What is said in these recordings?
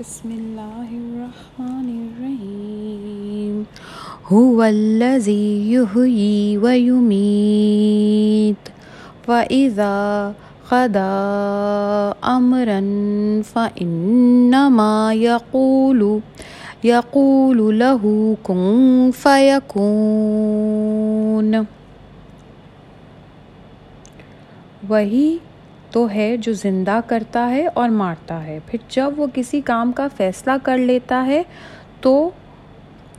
بسم اللہ الرحمن الرحیم. هو الذی یحیی و یمیت. وَإِذَا قَضَى أَمْرًا فَإِنَّمَا يَقُولُ يَقُولُ لَهُ كُن فَيَكُونُ وہی تو ہے جو زندہ کرتا ہے اور مارتا ہے۔ پھر جب وہ کسی کام کا فیصلہ کر لیتا ہے تو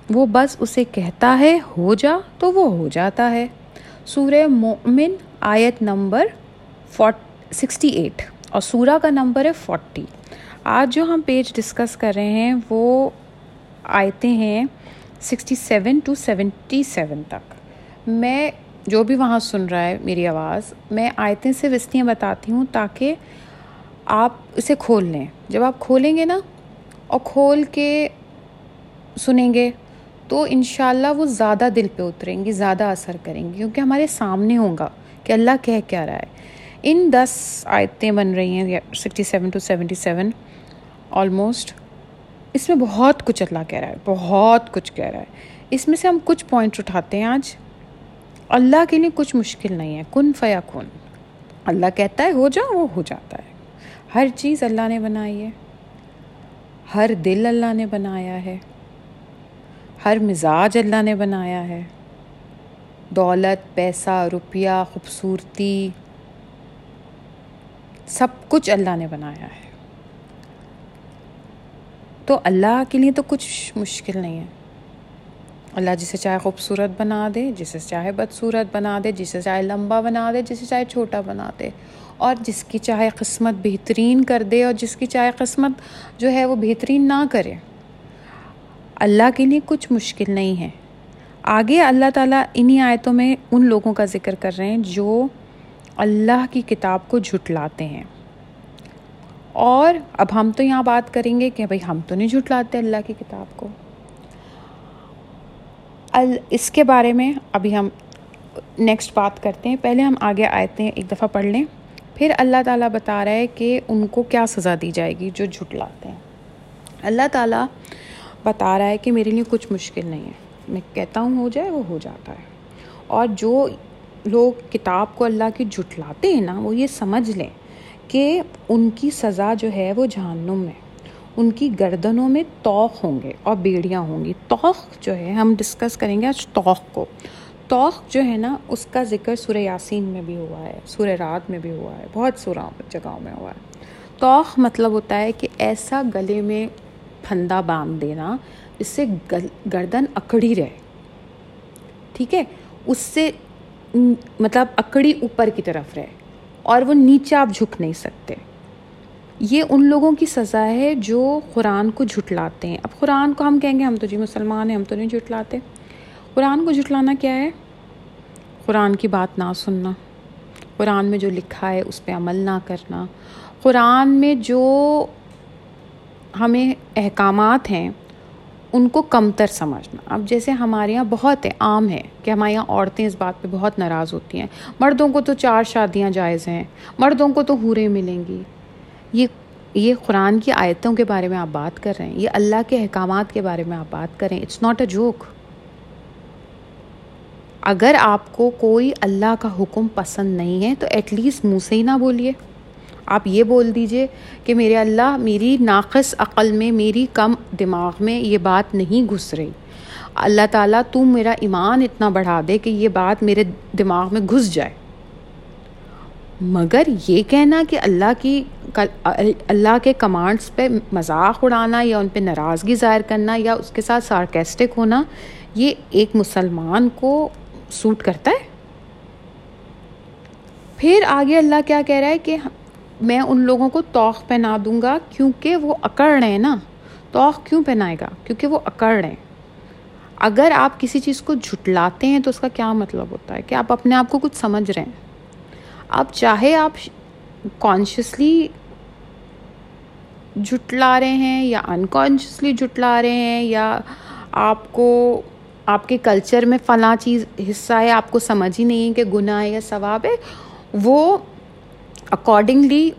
وہ بس اسے کہتا ہے، ہو جا تو وہ ہو جاتا ہے۔ سورہ مومن آیت نمبر سکسٹی ایٹ۔ اور سورہ کا نمبر ہے فورٹی۔ آج جو ہم پیج ڈسکس کر رہے ہیں، وہ آیتیں ہیں sixty seven to seventy seven تک۔ میں جو بھی وہاں سن رہا ہے میری آواز، میں آیتیں سے وسطیاں بتاتی ہوں تاکہ آپ اسے کھول لیں۔ جب آپ کھولیں گے نا اور کھول کے سنیں گے تو انشاءاللہ وہ زیادہ دل پہ اتریں گی، زیادہ اثر کریں گی، کیونکہ ہمارے سامنے ہوں گا کہ اللہ کہہ کیا رہا ہے۔ ان دس آیتیں بن رہی ہیں sixty seven to seventy seven almost, اس میں بہت کچھ اللہ کہہ رہا ہے، بہت کچھ کہہ رہا ہے۔ اس میں سے ہم کچھ پوائنٹ اٹھاتے ہیں آج۔ اللہ کے لیے کچھ مشکل نہیں ہے، کن فیا کن۔ اللہ کہتا ہے، ہو جا، وہ ہو جاتا ہے۔ ہر چیز اللہ نے بنائی ہے۔ ہر دل اللہ نے بنایا ہے۔ ہر مزاج اللہ نے بنایا ہے۔ دولت، پیسہ، روپیہ، خوبصورتی، سب کچھ اللہ نے بنایا ہے۔ تو اللہ کے لیے تو کچھ مشکل نہیں ہے۔ اللہ جسے چاہے خوبصورت بنا دے، جسے چاہے بدصورت بنا دے، جسے چاہے لمبا بنا دے، جسے چاہے چھوٹا بنا دے۔ اور جس کی چاہے قسمت بہترین کر دے اور جس کی چاہے قسمت جو ہے وہ بہترین نہ کرے۔ اللہ کے لیے کچھ مشکل نہیں ہے۔ آگے اللہ تعالیٰ انہی آیتوں میں ان لوگوں کا ذکر کر رہے ہیں جو اللہ کی کتاب کو جھٹلاتے ہیں۔ اور اب ہم تو یہاں بات کریں گے کہ بھائی ہم تو نہیں جھٹلاتے اللہ کی کتاب کو۔ اس کے بارے میں ابھی ہم نیکسٹ بات کرتے ہیں۔ پہلے ہم آگے آئے ہیں ایک دفعہ پڑھ لیں۔ پھر اللہ تعالیٰ بتا رہا ہے کہ ان کو کیا سزا دی جائے گی جو جھٹلاتے ہیں۔ اللہ تعالیٰ بتا رہا ہے کہ میرے لیے کچھ مشکل نہیں ہے۔ میں کہتا ہوں ہو جائے وہ ہو جاتا ہے۔ اور جو لوگ کتاب کو اللہ کی جھٹلاتے ہیں نا، وہ یہ سمجھ لیں کہ ان کی سزا جو ہے وہ جہنم میں ان کی گردنوں میں توخ ہوں گے اور بیڑیاں ہوں گی۔ توخ جو ہے، ہم ڈسکس کریں گے آج توخ کو۔ توخ جو ہے نا، اس کا ذکر سورہ یاسین میں بھی ہوا ہے، سورہ رات میں بھی ہوا ہے، بہت سورہ جگہوں میں ہوا ہے۔ توخ مطلب ہوتا ہے کہ ایسا گلے میں پھندا باندھ دینا، اس سے گردن اکڑی رہے۔ ٹھیک ہے؟ اس سے مطلب اکڑی اوپر کی طرف رہے اور وہ نیچے آپ جھک نہیں سکتے۔ یہ ان لوگوں کی سزا ہے جو قرآن کو جھٹلاتے ہیں۔ اب قرآن کو ہم کہیں گے، ہم تو جی مسلمان ہیں، ہم تو نہیں جھٹلاتے۔ قرآن کو جھٹلانا کیا ہے؟ قرآن کی بات نہ سننا۔ قرآن میں جو لکھا ہے، اس پہ عمل نہ کرنا۔ قرآن میں جو ہمیں احکامات ہیں، ان کو کمتر سمجھنا۔ اب جیسے ہمارے یہاں بہت ہے عام ہے کہ ہمارے یہاں عورتیں اس بات پہ بہت ناراض ہوتی ہیں۔ مردوں کو تو چار شادیاں جائز ہیں۔ مردوں کو تو حوریں ملیں گی۔ یہ یہ قرآن کی آیتوں کے بارے میں آپ بات کر رہے ہیں، یہ اللہ کے احکامات کے بارے میں آپ بات کر رہے ہیں۔ اٹس ناٹ اے جوک اگر آپ کو کوئی اللہ کا حکم پسند نہیں ہے، تو ایٹ لیسٹ منہ سے ہی نہ بولیے۔ آپ یہ بول دیجیے کہ میرے اللہ، میری ناقص عقل میں، میری کم دماغ میں یہ بات نہیں گھس رہی۔ اللہ تعالیٰ، تو میرا ایمان اتنا بڑھا دے کہ یہ بات میرے دماغ میں گھس جائے۔ مگر یہ کہنا کہ اللہ کی اللہ کے کمانڈس پہ مذاق اڑانا یا ان پہ ناراضگی ظاہر کرنا یا اس کے ساتھ سارکیسٹک ہونا، یہ ایک مسلمان کو سوٹ کرتا ہے؟ پھر آگے اللہ کیا کہہ رہا ہے کہ میں ان لوگوں کو توخ پہنا دوں گا کیونکہ وہ اکڑ رہے ہیں نا۔ توخ کیوں پہنائے گا؟ کیونکہ وہ اکڑ رہے ہیں۔ اگر آپ کسی چیز کو جھٹلاتے ہیں تو اس کا کیا مطلب ہوتا ہے؟ کہ آپ اپنے آپ کو کچھ سمجھ رہے ہیں۔ اب چاہے آپ کانشیسلی جھٹلا رہے ہیں یا انکانشیسلی جھٹلا رہے ہیں یا آپ کو آپ کے کلچر میں فلاں چیز حصہ ہے، آپ کو سمجھ ہی نہیں ہے کہ گناہ ہے یا ثواب ہے، وہ اکارڈنگلی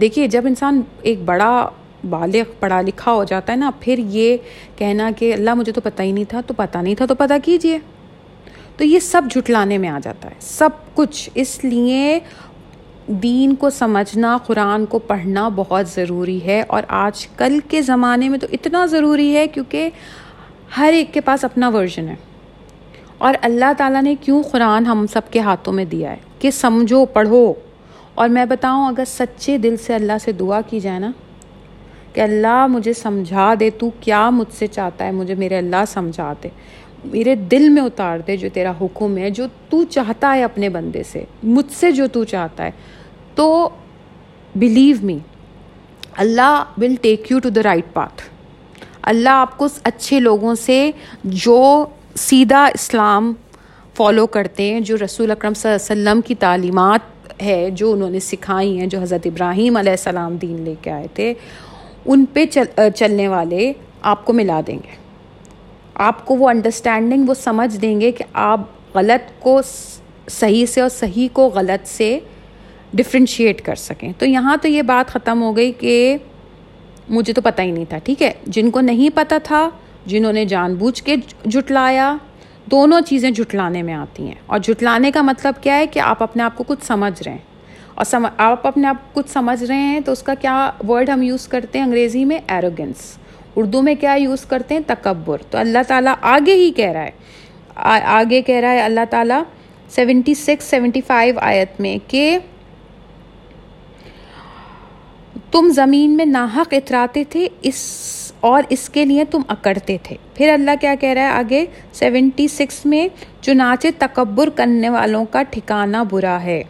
دیکھیے، جب انسان ایک بڑا بالغ، پڑھا لکھا ہو جاتا ہے نا، پھر یہ کہنا کہ اللہ، مجھے تو پتہ ہی نہیں تھا، تو پتہ نہیں تھا تو پتہ کیجیے۔ تو یہ سب جھٹلانے میں آ جاتا ہے۔ سب کچھ۔ اس لیے دین کو سمجھنا، قرآن کو پڑھنا بہت ضروری ہے۔ اور آج کل کے زمانے میں تو اتنا ضروری ہے کیونکہ ہر ایک کے پاس اپنا ورژن ہے۔ اور اللہ تعالیٰ نے کیوں قرآن ہم سب کے ہاتھوں میں دیا ہے؟ کہ سمجھو، پڑھو۔ اور میں بتاؤں، اگر سچے دل سے اللہ سے دعا کی جائے نا، کہ اللہ مجھے سمجھا دے، تو کیا مجھ سے چاہتا ہے؟ مجھے میرے اللہ سمجھا دے۔ میرے دل میں اتار دے جو تیرا حکم ہے، جو تو چاہتا ہے اپنے بندے سے، مجھ سے جو تو چاہتا ہے۔ تو believe me Allah will take you to the right path اللہ آپ کو اچھے لوگوں سے جو سیدھا اسلام فالو کرتے ہیں، جو رسول اکرم صلی اللہ علیہ وسلم کی تعلیمات ہے، جو انہوں نے سکھائی ہیں، جو حضرت ابراہیم علیہ السلام دین لے کے آئے تھے، ان پہ چل، چلنے والے آپ کو ملا دیں گے۔ آپ کو وہ انڈرسٹینڈنگ وہ سمجھ دیں گے کہ آپ غلط کو صحیح سے اور صحیح کو غلط سے ڈفرینشیٹ کر سکیں۔ تو یہاں تو یہ بات ختم ہو گئی کہ مجھے تو پتہ ہی نہیں تھا، ٹھیک ہے؟ جن کو نہیں پتہ تھا، جنہوں نے جان بوجھ کے جھٹلایا دونوں چیزیں جھٹلانے میں آتی ہیں۔ اور جھٹلانے کا مطلب کیا ہے کہ آپ اپنے آپ کو کچھ سمجھ رہے ہیں۔ اور سم، آپ اپنے آپ کچھ سمجھ رہے ہیں تو اس کا کیا ورڈ ہم یوز کرتے ہیں انگریزی میں؟ ایروگنس اردو میں کیا یوز کرتے ہیں؟ تکبر۔ تو اللہ تعالیٰ آگے ہی کہہ رہا ہے۔ آگے کہہ رہا ہے اللہ تعالیٰ سیونٹی سکس، سیونٹی فائیو آیت میں کہ تم زمین میں ناحق اتراتے تھے، اس اور اس کے لیے تم اکڑتے تھے۔ پھر اللہ کیا کہہ رہا ہے آگے؟ سیونٹی سکس میں چنانچہ تکبر کرنے والوں کا ٹھکانہ برا ہے۔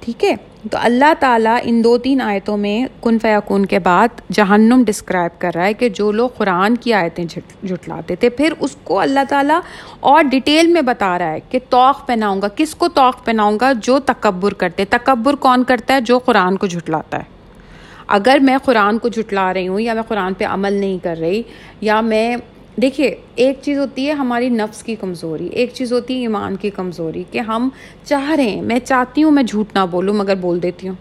ٹھیک ہے؟ تو اللہ تعالیٰ ان دو تین آیتوں میں کن فیاکون کے بعد جہنم ڈسکرائب کر رہا ہے کہ جو لوگ قرآن کی آیتیں جھٹلاتے تھے، پھر اس کو اللہ تعالیٰ اور ڈیٹیل میں بتا رہا ہے کہ توق پہناؤں گا۔ کس کو توق پہناؤں گا؟ جو تکبر کرتے۔ تکبر کون کرتا ہے؟ جو قرآن کو جھٹلاتا ہے۔ اگر میں قرآن کو جھٹلا رہی ہوں یا میں قرآن پہ عمل نہیں کر رہی یا میں دیکھیے، ایک چیز ہوتی ہے ہماری نفس کی کمزوری، ایک چیز ہوتی ہے ایمان کی کمزوری کہ ہم چاہ رہے ہیں، میں چاہتی ہوں میں جھوٹ نہ بولوں مگر بول دیتی ہوں۔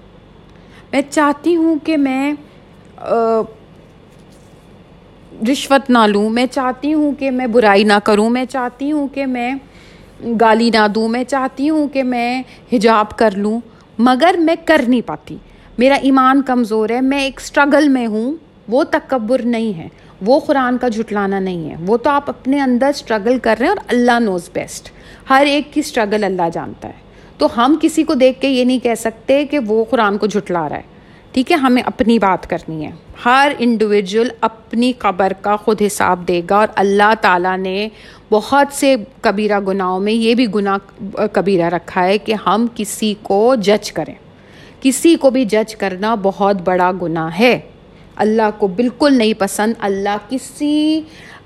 میں چاہتی ہوں کہ میں رشوت نہ لوں، میں چاہتی ہوں کہ میں برائی نہ کروں، میں چاہتی ہوں کہ میں گالی نہ دوں، میں چاہتی ہوں کہ میں حجاب کر لوں، مگر میں کر نہیں پاتی۔ میرا ایمان کمزور ہے، میں ایک اسٹرگل میں ہوں، وہ تکبر نہیں ہے۔ وہ قرآن کا جھٹلانا نہیں ہے۔ وہ تو آپ اپنے اندر اسٹرگل کر رہے ہیں اور اللہ نوز بیسٹ ہر ایک کی اسٹرگل اللہ جانتا ہے۔ تو ہم کسی کو دیکھ کے یہ نہیں کہہ سکتے کہ وہ قرآن کو جھٹلا رہا ہے۔ ٹھیک ہے، ہمیں اپنی بات کرنی ہے۔ ہر انڈیویجول اپنی قبر کا خود حساب دے گا اور اللہ تعالیٰ نے بہت سے کبیرہ گناہوں میں یہ بھی گناہ کبیرہ رکھا ہے کہ ہم کسی کو جج کریں۔ کسی کو بھی جج کرنا بہت بڑا گناہ ہے۔ اللہ کو بالکل نہیں پسند، اللہ کسی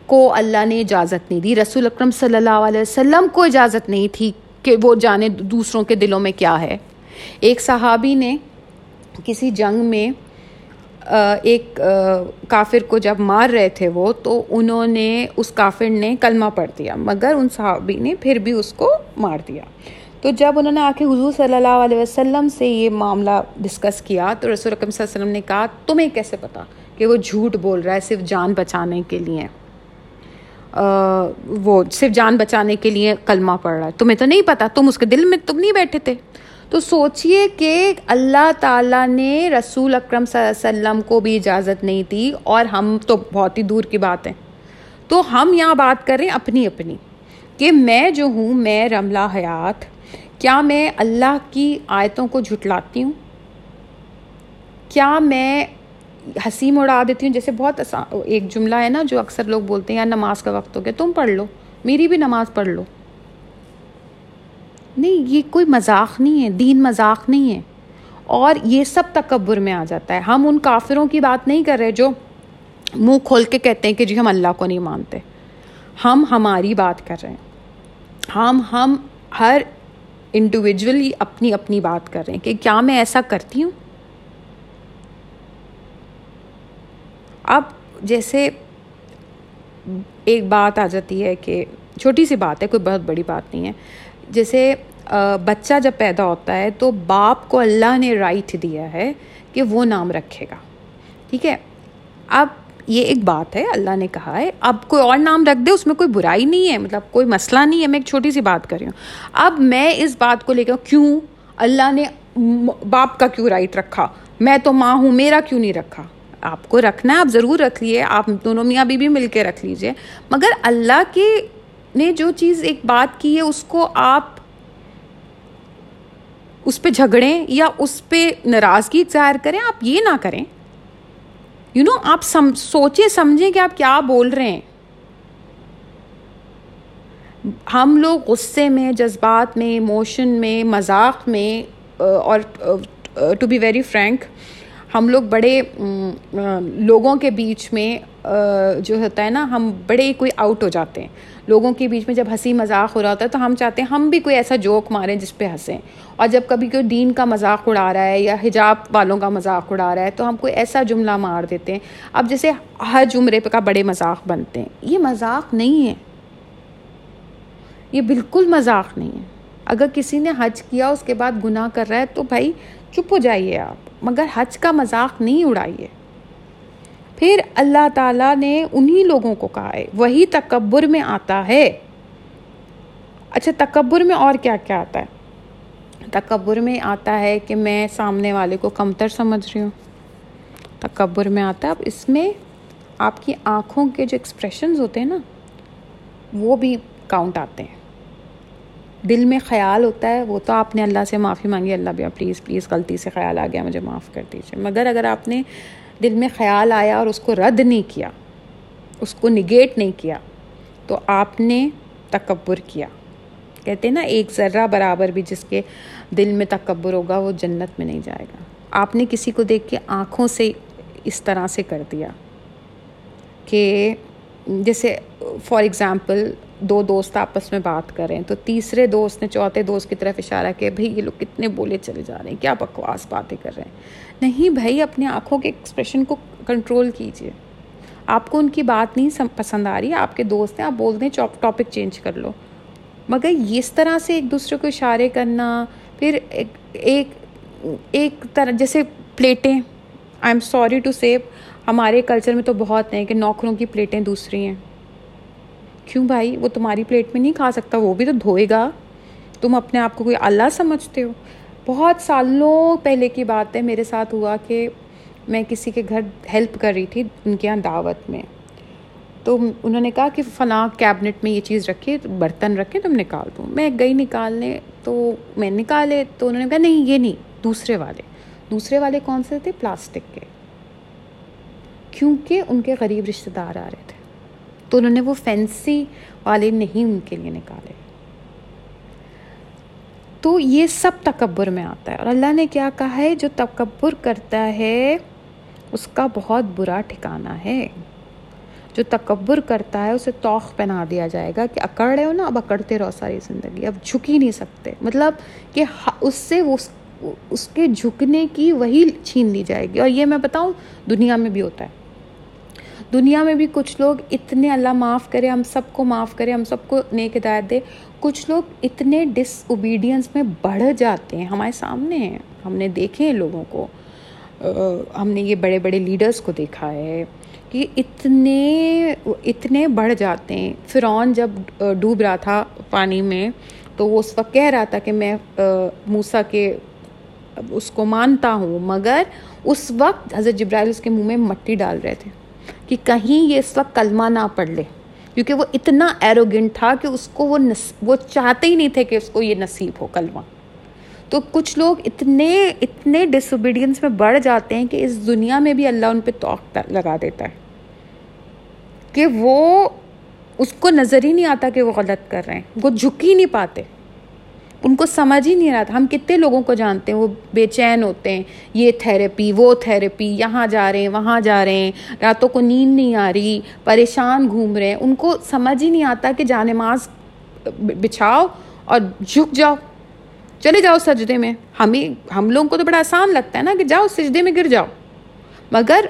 کو اللہ نے اجازت نہیں دی۔ رسول اکرم صلی اللہ علیہ وسلم کو اجازت نہیں تھی کہ وہ جانے دوسروں کے دلوں میں کیا ہے۔ ایک صحابی نے کسی جنگ میں ایک کافر کو جب مار رہے تھے وہ، تو انہوں نے، اس کافر نے کلمہ پڑھ دیا، مگر ان صحابی نے پھر بھی اس کو مار دیا۔ تو جب انہوں نے آ کے حضور صلی اللہ علیہ وسلم سے یہ معاملہ ڈسکس کیا تو رسول رقم صلی اللہ علیہ وسلم نے کہا، تمہیں کیسے پتا کہ وہ جھوٹ بول رہا ہے صرف جان بچانے کے لیے؟ وہ صرف جان بچانے کے لیے کلمہ پڑھ رہا ہے۔ تمہیں تو نہیں پتا، تم اس کے دل میں تم نہیں بیٹھے تھے۔ تو سوچئے کہ اللہ تعالیٰ نے رسول اکرم صلی اللہ علیہ وسلم کو بھی اجازت نہیں دی اور ہم تو بہت ہی دور کی بات ہیں تو ہم یہاں بات کر رہے ہیں اپنی اپنی کہ میں جو ہوں، میں رملہ حیات کیا میں اللہ کی آیتوں کو جھٹلاتی ہوں؟ کیا میں حسیم اڑا دیتی ہوں؟ جیسے بہت ایک جملہ ہے نا جو اکثر لوگ بولتے ہیں، یار نماز کا وقت ہو گیا، تم پڑھ لو، میری بھی نماز پڑھ لو۔ نہیں، یہ کوئی مذاق نہیں ہے، دین مذاق نہیں ہے۔ اور یہ سب تکبر میں آ جاتا ہے۔ ہم ان کافروں کی بات نہیں کر رہے جو منہ کھول کے کہتے ہیں کہ جی ہم اللہ کو نہیں مانتے۔ ہم ہماری بات کر رہے ہیں۔ ہم ہم ہر انڈیویجولی اپنی اپنی بات کر رہے ہیں کہ کیا میں ایسا کرتی ہوں؟ اب جیسے ایک بات آ جاتی ہے کہ چھوٹی سی بات ہے، کوئی بہت بڑی بات نہیں ہے۔ جیسے بچہ جب پیدا ہوتا ہے تو باپ کو اللہ نے رائٹ دیا ہے کہ وہ نام رکھے گا۔ ٹھیک ہے؟ اب یہ ایک بات ہے، اللہ نے کہا ہے، اب کوئی اور نام رکھ دے، اس میں کوئی برائی نہیں ہے مطلب کوئی مسئلہ نہیں ہے، میں ایک چھوٹی سی بات کر رہی ہوں۔ اب میں اس بات کو لے کے کیوں اللہ نے باپ کا کیوں رائٹ رکھا؟ میں تو ماں ہوں، میرا کیوں نہیں رکھا؟ آپ کو رکھنا ہے، آپ ضرور رکھ لیے، آپ دونوں میاں بی بھی مل کے رکھ لیجیے مگر اللہ کے نے جو چیز ایک بات کی ہے، اس کو آپ اس پہ جھگڑیں یا اس پہ ناراضگی ظاہر کریں، آپ یہ نہ کریں۔ یو نو آپ سوچیں، سمجھیں کہ آپ کیا بول رہے ہیں۔ ہم لوگ غصے میں، جذبات میں ایموشن میں، مذاق میں uh, اور ٹو بی ویری فرینک ہم لوگ بڑے لوگوں کے بیچ میں جو ہوتا ہے نا، ہم بڑے کوئی آؤٹ ہو جاتے ہیں۔ لوگوں کے بیچ میں جب ہنسی مذاق ہو رہا ہوتا ہے تو ہم چاہتے ہیں ہم بھی کوئی ایسا جوک ماریں جس پہ ہنسیں۔ اور جب کبھی کوئی دین کا مذاق اڑا رہا ہے یا حجاب والوں کا مذاق اڑا رہا ہے تو ہم کوئی ایسا جملہ مار دیتے ہیں۔ اب جیسے ہر جمرے کا بڑے مذاق بنتے ہیں۔ یہ مذاق نہیں ہے۔ یہ بالکل مذاق نہیں ہے۔ اگر کسی نے حج کیا، اس کے بعد گناہ کر رہا ہے تو بھائی چپ ہو جائیے آپ۔ مگر حج کا مذاق نہیں اڑائیے۔ پھر اللہ تعالیٰ نے انہی لوگوں کو کہا ہے وہی تکبر میں آتا ہے۔ اچھا تکبر میں اور کیا کیا آتا ہے؟ تکبر میں آتا ہے کہ میں سامنے والے کو کمتر سمجھ رہی ہوں۔ تکبر میں آتا ہے، اب اس میں آپ کی آنکھوں کے جو ایکسپریشنز ہوتے ہیں نا، وہ بھی کاؤنٹ آتے ہیں۔ دل میں خیال ہوتا ہے، وہ تو آپ نے اللہ سے معافی مانگی، اللہ بھیا پلیز پلیز غلطی سے خیال آ گیا، مجھے معاف کر دیجیے مگر اگر آپ نے دل میں خیال آیا اور اس کو رد نہیں کیا، اس کو نگیٹ نہیں کیا، تو آپ نے تکبر کیا۔ کہتے ہیں نا، ایک ذرہ برابر بھی جس کے دل میں تکبر ہوگا، وہ جنت میں نہیں جائے گا۔ آپ نے کسی کو دیکھ کے آنکھوں سے اس طرح سے کر دیا کہ جیسے فار ایگزامپل دو دوست آپس میں بات کر رہے ہیں تو تیسرے دوست نے چوتھے دوست کی طرف اشارہ کیا بھائی یہ لوگ کتنے بولے چلے جا رہے ہیں، کیا بکواس باتیں کر رہے ہیں؟ نہیں بھائی اپنے آنکھوں کے ایکسپریشن کو کنٹرول کیجیے۔ آپ کو ان کی بات نہیں پسند آ رہی، آپ کے دوست ہیں، آپ بول دیں ٹاپک چینج کر لو۔ مگر اس طرح سے ایک دوسرے کو اشارے کرنا، پھر ایک ایک طرح، جیسے پلیٹیں۔ I am sorry to say ہمارے کلچر میں تو بہت ہیں کہ نوکروں کی پلیٹیں دوسری ہیں۔ کیوں بھائی؟ وہ تمہاری پلیٹ میں نہیں کھا سکتا، وہ بھی تو دھوئے گا۔ تم اپنے آپ کو کوئی اللہ سمجھتے ہو؟ بہت سالوں پہلے کی بات ہے، میرے ساتھ ہوا کہ میں کسی کے گھر ہیلپ کر رہی تھی ان کے یہاں دعوت میں۔ تو انہوں نے کہا کہ فلاں کیبنٹ میں یہ چیز رکھے، برتن رکھے، تم نکال دو۔ میں گئی نکالنے تو میں نکالے تو انہوں نے کہا، نہیں، یہ نہیں، دوسرے والے۔ دوسرے والے کون سے تھے؟ پلاسٹک کے۔ کیونکہ ان کے غریب رشتہ دار آ رہے تھے۔ تو انہوں نے وہ فینسی والے نہیں ان کے لیے نکالے۔ تو یہ سب تکبر میں آتا ہے۔ اور اللہ نے کیا کہا ہے؟ جو تکبر کرتا ہے، اس کا بہت برا ٹھکانا ہے۔ جو تکبر کرتا ہے، اسے توخ پہنا دیا جائے گا کہ اکڑ رہے ہو نا، اب اکڑتے رہو ساری زندگی۔ اب جھک ہی نہیں سکتے۔ مطلب کہ اس سے اس کے جھکنے کی وہی چھین لی جائے گی۔ اور یہ میں بتاؤں، دنیا میں بھی ہوتا ہے۔ دنیا میں بھی کچھ لوگ اتنے اللہ معاف کرے، ہم سب کو معاف کرے، ہم سب کو نیک ہدایت دے۔ کچھ لوگ اتنے ڈس اوبیڈینس میں بڑھ جاتے ہیں۔ ہمارے سامنے ہیں۔ ہم نے دیکھے ہیں لوگوں کو۔ ہم نے یہ بڑے بڑے لیڈرس کو دیکھا ہے کہ اتنے اتنے بڑھ جاتے ہیں۔ فرعون جب ڈوب رہا تھا پانی میں، تو وہ اس وقت کہہ رہا تھا کہ میں موسا کے اس کو مانتا ہوں۔ مگر اس وقت حضرت جبرائیل اس کے منہ میں مٹی ڈال رہے تھے۔ کہ کہیں یہ اس وقت کلمہ نہ پڑھ لے۔ کیونکہ وہ اتنا ایروگنٹ تھا کہ اس کو وہ نس، وہ چاہتے ہی نہیں تھے کہ اس کو یہ نصیب ہو کلمہ۔ تو کچھ لوگ اتنے اتنے ڈس اوبیڈینس میں بڑھ جاتے ہیں کہ اس دنیا میں بھی اللہ ان پہ توق لگا دیتا ہے۔ کہ وہ، اس کو نظر ہی نہیں آتا کہ وہ غلط کر رہے ہیں۔ وہ جھک ہی نہیں پاتے۔ ان کو سمجھ ہی نہیں رہا تھا۔ ہم کتنے لوگوں کو جانتے ہیں، وہ بے چین ہوتے ہیں۔ یہ تھیراپی، وہ تھیراپی، یہاں جا رہے ہیں، وہاں جا رہے ہیں۔ راتوں کو نیند نہیں آ رہی، پریشان گھوم رہے ہیں۔ ان کو سمجھ ہی نہیں آتا کہ جانماز بچھاؤ اور جھک جاؤ۔ چلے جاؤ سجدے میں۔ ہمیں، ہم لوگوں کو تو بڑا آسان لگتا ہے نا کہ جاؤ سجدے میں گر جاؤ۔ مگر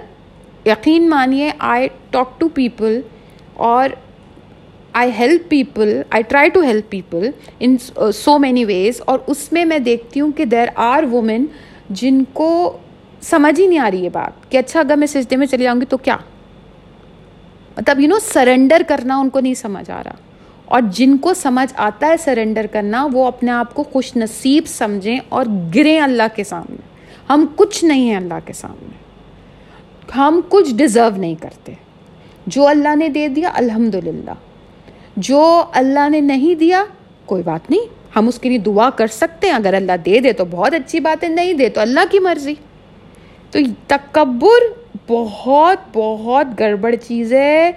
یقین مانیے آئی ٹاک ٹو پیپل اور I help people I try to help people in so many ways اور اس میں میں دیکھتی ہوں کہ دیر آر وومن جن کو سمجھ ہی نہیں آ رہی یہ بات کہ اچھا اگر میں سجدے میں چلی جاؤں گی تو کیا؟ مطلب یو نو سرنڈر کرنا ان کو نہیں سمجھ آ رہا۔ اور جن کو سمجھ آتا ہے سرنڈر کرنا، وہ اپنے آپ کو خوش نصیب سمجھیں اور گریں اللہ کے سامنے۔ ہم کچھ نہیں ہیں اللہ کے سامنے۔ ہم کچھ ڈیزرو نہیں کرتے۔ جو اللہ نے دے دیا الحمد للہ جو اللہ نے نہیں دیا، کوئی بات نہیں، ہم اس کے لیے دعا کر سکتے ہیں۔ اگر اللہ دے دے تو بہت اچھی بات ہے نہیں دے تو اللہ کی مرضی۔ تو تکبر بہت بہت گڑبڑ چیز ہے۔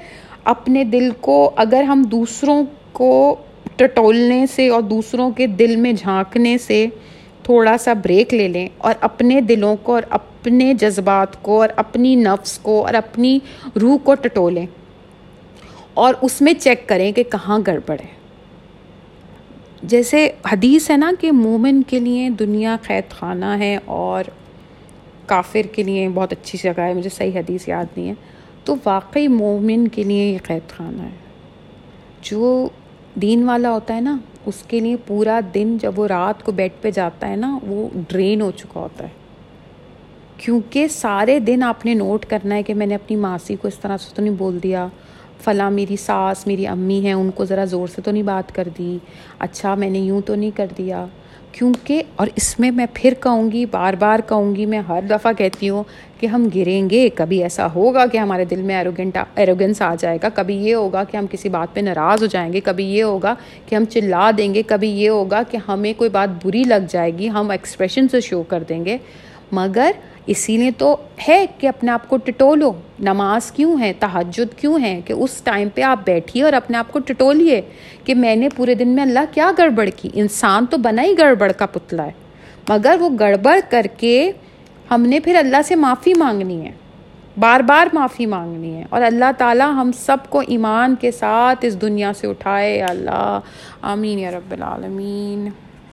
اپنے دل کو اگر ہم دوسروں کو ٹٹولنے سے اور دوسروں کے دل میں جھانکنے سے تھوڑا سا بریک لے لیں اور اپنے دلوں کو اور اپنے جذبات کو اور اپنی نفس کو اور اپنی روح کو ٹٹولیں۔ اور اس میں چیک کریں کہ کہاں گڑبڑ ہے۔ جیسے حدیث ہے نا کہ مومن کے لیے دنیا قید خانہ ہے اور کافر کے لیے بہت اچھی جگہ ہے، مجھے صحیح حدیث یاد نہیں ہے۔ تو واقعی مومن کے لیے یہ قید خانہ ہے۔ جو دین والا ہوتا ہے نا، اس کے لیے پورا دن جب وہ رات کو بیڈ پہ جاتا ہے نا، وہ ڈرین ہو چکا ہوتا ہے۔ کیونکہ سارے دن آپ نے نوٹ کرنا ہے کہ میں نے اپنی ماسی کو اس طرح سے تو نہیں بول دیا فلاں میری ساس، میری امی ہیں، ان کو ذرا زور سے تو نہیں بات کر دی۔ اچھا میں نے یوں تو نہیں کر دیا۔ کیونکہ، اور اس میں میں پھر کہوں گی، بار بار کہوں گی، میں ہر دفعہ کہتی ہوں کہ ہم گریں گے۔ کبھی ایسا ہوگا کہ ہمارے دل میں ایروگنٹ ایروگنس آ جائے گا۔ کبھی یہ ہوگا کہ ہم کسی بات پہ ناراض ہو جائیں گے۔ کبھی یہ ہوگا کہ ہم چلا دیں گے۔ کبھی یہ ہوگا کہ ہمیں کوئی بات بری لگ جائے گی۔ ہم ایکسپریشن سے شو کر دیں گے۔ مگر اسی لیے تو ہے کہ اپنے آپ کو ٹٹولو۔ نماز کیوں ہے؟ تحجد کیوں ہے کہ اس ٹائم پہ آپ بیٹھیے اور اپنے آپ کو ٹٹولیے کہ میں نے پورے دن میں اللہ کیا گڑبڑ کی؟ انسان تو بنا ہی گڑبڑ کا پتلا ہے۔ مگر وہ گڑبڑ کر کے ہم نے پھر اللہ سے معافی مانگنی ہے۔ بار بار معافی مانگنی ہے۔ اور اللہ تعالیٰ ہم سب کو ایمان کے ساتھ اس دنیا سے اٹھائے۔ اللہ، آمین یا رب العالمین۔